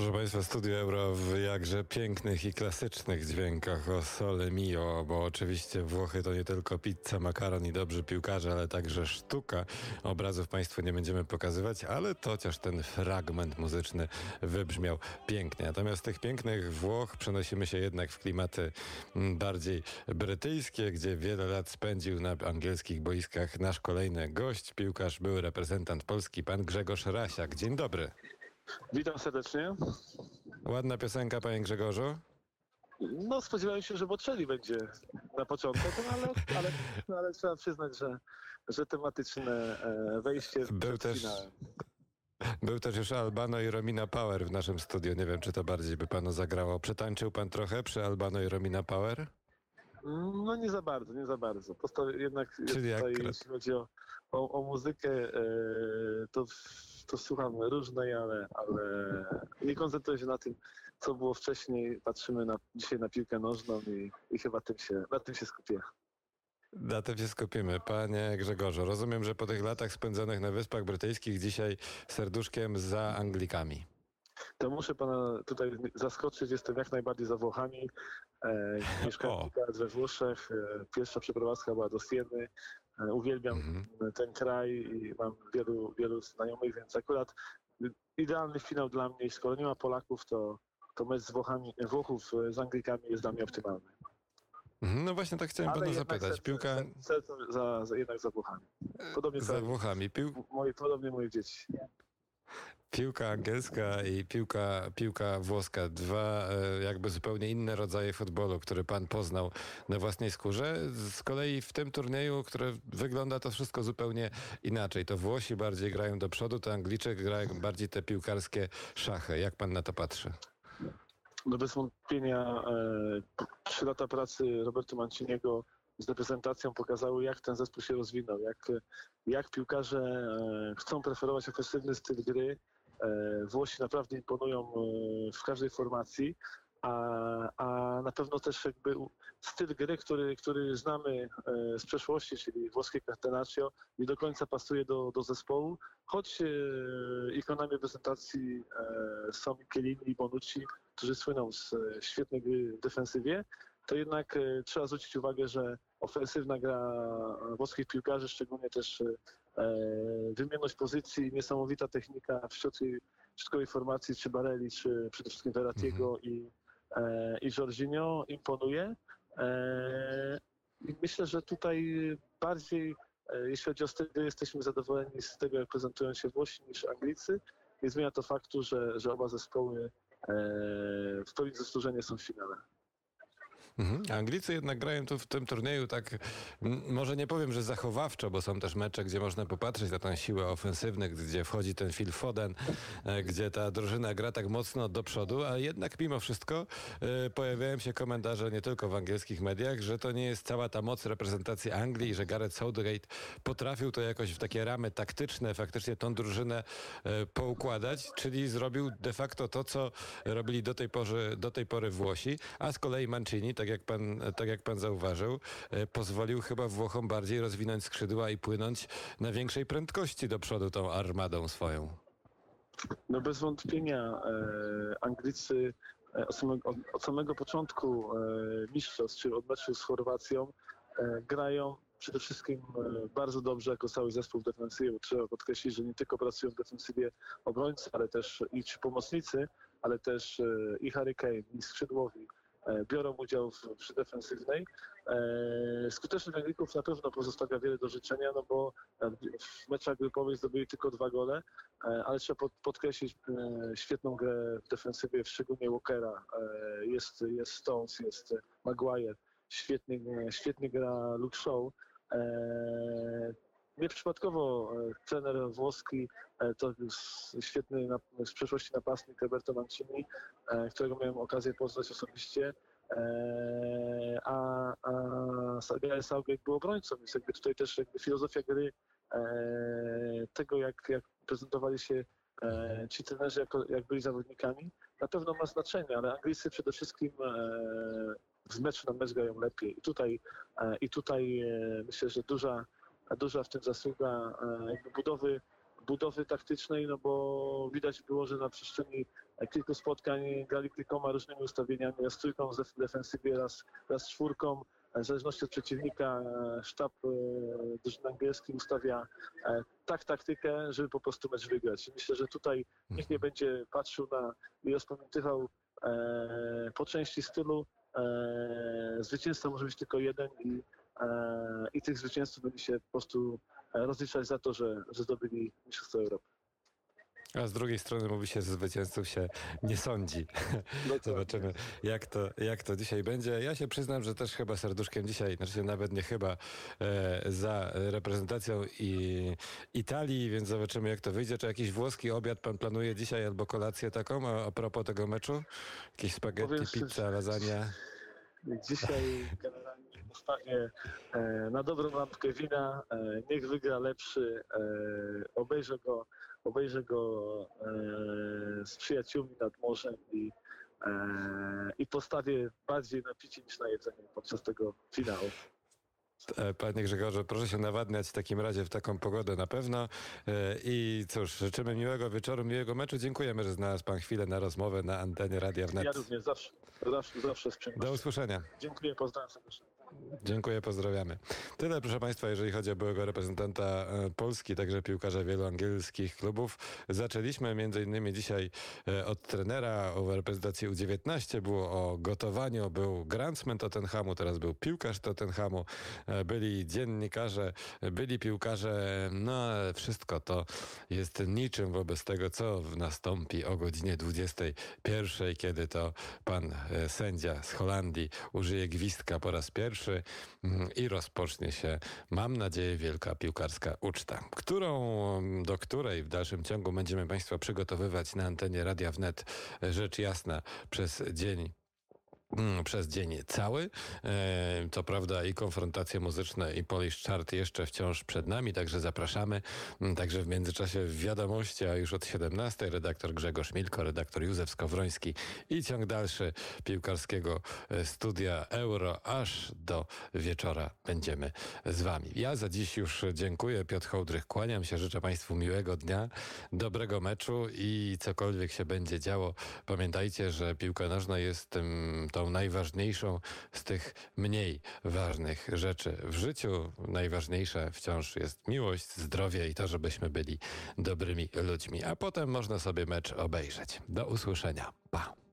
Proszę Państwa, Studio Euro w jakże pięknych i klasycznych dźwiękach o Sole Mio, bo oczywiście Włochy to nie tylko pizza, makaron i dobrzy piłkarze, ale także sztuka. Obrazów Państwu nie będziemy pokazywać, ale to chociaż ten fragment muzyczny wybrzmiał pięknie. Natomiast tych pięknych Włoch przenosimy się jednak w klimaty mm, bardziej brytyjskie, gdzie wiele lat spędził na angielskich boiskach nasz kolejny gość, piłkarz, były reprezentant Polski, pan Grzegorz Rasiak. Dzień dobry. Witam serdecznie. Ładna piosenka, panie Grzegorzu? No, spodziewałem się, że Bocelli będzie na początek, no, ale, ale, no, ale trzeba przyznać, że, że tematyczne e, wejście Był też, był też już Albano i Romina Power w naszym studiu. Nie wiem, czy to bardziej by panu zagrało. Przetańczył pan trochę przy Albano i Romina Power? No nie za bardzo, nie za bardzo. Posta jednak Czyli tutaj, akurat- jeśli chodzi o, o, o muzykę, e, to, to słucham różnej, ale, ale nie koncentruję się na tym, co było wcześniej. Patrzymy na, dzisiaj na piłkę nożną i, i chyba tym się, na tym się skupię. Na tym się skupimy. Panie Grzegorzu, rozumiem, że po tych latach spędzonych na Wyspach Brytyjskich dzisiaj serduszkiem za Anglikami. To muszę pana tutaj zaskoczyć, jestem jak najbardziej za Włochami. E, mieszkałem O. kilka lat we Włoszech. E, pierwsza przeprowadzka była do Sieny. E, uwielbiam Mhm. ten kraj i mam wielu, wielu znajomych, więc akurat idealny finał dla mnie. Skoro nie ma Polaków, to, to mecz z Włochami, Włochów e, z Anglikami jest dla mnie optymalny. Mhm, No właśnie tak chciałem pana zapytać. serce- Piłka Serce za, za, jednak za Włochami. Podobnie za za Włochami. Pił, moje, podobnie moje dzieci. Piłka angielska i piłka, piłka włoska. Dwa e, jakby zupełnie inne rodzaje futbolu, które pan poznał na własnej skórze. Z kolei w tym turnieju, które wygląda to wszystko zupełnie inaczej. To Włosi bardziej grają do przodu, to Angliczek grają bardziej te piłkarskie szachy. Jak pan na to patrzy? No bez wątpienia e, trzy lata pracy Roberto Manciniego z reprezentacją pokazały, jak ten zespół się rozwinął, jak, jak piłkarze e, chcą preferować ofensywny styl gry. E, Włosi naprawdę imponują e, w każdej formacji, a, a na pewno też jakby styl gry, który, który znamy z przeszłości, czyli włoskie catenaccio, nie do końca pasuje do, do zespołu, choć ikonami reprezentacji e, są Chiellini i Bonucci, którzy słyną z świetnej gry w defensywie, to jednak trzeba zwrócić uwagę, że ofensywna gra włoskich piłkarzy, szczególnie też e, wymienność pozycji, niesamowita technika w środkowej, formacji, czy Barelli, czy przede wszystkim Verratiego i, e, i Jorginho imponuje. E, I myślę, że tutaj bardziej, jeśli chodzi o styl jesteśmy zadowoleni z tego, jak prezentują się Włosi niż Anglicy. Nie zmienia to faktu, że, że oba zespoły w pełni zasłużenie są w finale. Mhm. Anglicy jednak grają tu w tym turnieju tak, może nie powiem, że zachowawczo, bo są też mecze, gdzie można popatrzeć na tę siłę ofensywnych, gdzie wchodzi ten Phil Foden, e, gdzie ta drużyna gra tak mocno do przodu, a jednak mimo wszystko e, pojawiają się komentarze nie tylko w angielskich mediach, że to nie jest cała ta moc reprezentacji Anglii, że Gareth Southgate potrafił to jakoś w takie ramy taktyczne faktycznie tą drużynę e, poukładać, czyli zrobił de facto to, co robili do tej, pory, do tej pory Włosi, a z kolei Mancini, tak jak pan, tak jak pan zauważył, e, pozwolił chyba Włochom bardziej rozwinąć skrzydła i płynąć na większej prędkości do przodu tą armadą swoją. No bez wątpienia e, Anglicy e, od, samego, od, od samego początku e, mistrzostw, czy od meczu z Chorwacją, e, grają przede wszystkim e, bardzo dobrze jako cały zespół w defensywie, trzeba podkreślić, że nie tylko pracują w defensywie obrońcy, ale też i ci pomocnicy, ale też i Harry Kane, i skrzydłowi biorą udział w, przy defensywnej. E, skutecznych Anglików na pewno pozostawia wiele do życzenia, no bo e, w meczach grupowych zdobyli tylko dwa gole, E, ale trzeba pod, podkreślić e, świetną grę w defensywie, szczególnie Walkera. E, jest, jest Stones, jest Maguire, świetnie, świetnie gra Luke Shaw. Nieprzypadkowo e, trener włoski e, to świetny z przeszłości napastnik Roberto Mancini, e, którego miałem okazję poznać osobiście. A, a Gareth Southgate był obrońcą, więc jakby tutaj też jakby filozofia gry tego, jak, jak prezentowali się ci trenerzy, jako, jak byli zawodnikami, na pewno ma znaczenie, ale Anglicy przede wszystkim z meczu na mecz grają lepiej. I tutaj, i tutaj myślę, że duża, duża w tym zasługa e, jakby budowy budowy taktycznej, no bo widać było, że na przestrzeni kilku spotkań grali kilkoma różnymi ustawieniami, raz trójką w defensywie, raz, raz czwórką. W zależności od przeciwnika sztab drużyny angielskiej ustawia tak taktykę, żeby po prostu mecz wygrać. Myślę, że tutaj nikt nie będzie patrzył na i rozpamiętywał po części stylu. Zwycięstwo może być tylko jeden i i tych zwycięzców będzie się po prostu rozliczać za to, że, że zdobyli Mistrzostwo Europy. A z drugiej strony mówi się, że zwycięzców się nie sądzi. Zobaczymy, jak to, jak to dzisiaj będzie. Ja się przyznam, że też chyba serduszkiem dzisiaj, znaczy nawet nie chyba, e, za reprezentacją i Italii, więc zobaczymy, jak to wyjdzie. Czy jakiś włoski obiad pan planuje dzisiaj albo kolację taką a, a propos tego meczu? Jakieś spaghetti, Powiem pizza, lasagna? Dzisiaj e, na dobrą lampkę wina. E, niech wygra lepszy. E, obejrzę go, obejrzę go z przyjaciółmi nad morzem i, i postawię bardziej na picie niż na jedzenie podczas tego finału. Panie Grzegorze, proszę się nawadniać w takim razie w taką pogodę na pewno. I cóż, życzymy miłego wieczoru, miłego meczu. Dziękujemy, że znalazł Pan chwilę na rozmowę na antenie Radia Wnet. Ja również, zawsze, zawsze, zawsze z Do usłyszenia. Dziękuję, pozdrawiam serdecznie. Dziękuję, pozdrawiamy. Tyle, proszę Państwa, jeżeli chodzi o byłego reprezentanta e, Polski, także piłkarza wielu angielskich klubów. Zaczęliśmy innymi dzisiaj e, od trenera o reprezentacji U19, było o gotowaniu, był grandsman Tottenhamu, teraz był piłkarz Tottenhamu, e, byli dziennikarze, byli piłkarze, no wszystko to jest niczym wobec tego, co nastąpi o godzinie 21, kiedy to pan sędzia z Holandii użyje gwizdka po raz pierwszy pierwszy mm, i rozpocznie się, mam nadzieję, wielka piłkarska uczta, którą, do której w dalszym ciągu będziemy Państwa przygotowywać na antenie Radia Wnet, rzecz jasna, przez dzień przez dzień cały. E, co prawda i konfrontacje muzyczne i Polish Chart jeszcze wciąż przed nami, także zapraszamy. Mm, także w międzyczasie w wiadomości, a już od 17 redaktor Grzegorz Milko, redaktor Józef Skowroński i ciąg dalszy piłkarskiego e, studia Euro aż do wieczora będziemy z wami. Ja za dziś już dziękuję. Piotr Hołdrych, kłaniam się, życzę Państwu miłego dnia, dobrego meczu i cokolwiek się będzie działo, pamiętajcie, że piłka nożna jest tym, to tą najważniejszą z tych mniej ważnych rzeczy w życiu. Najważniejsze wciąż jest miłość, zdrowie i to, żebyśmy byli dobrymi ludźmi. A potem można sobie mecz obejrzeć. Do usłyszenia. Pa.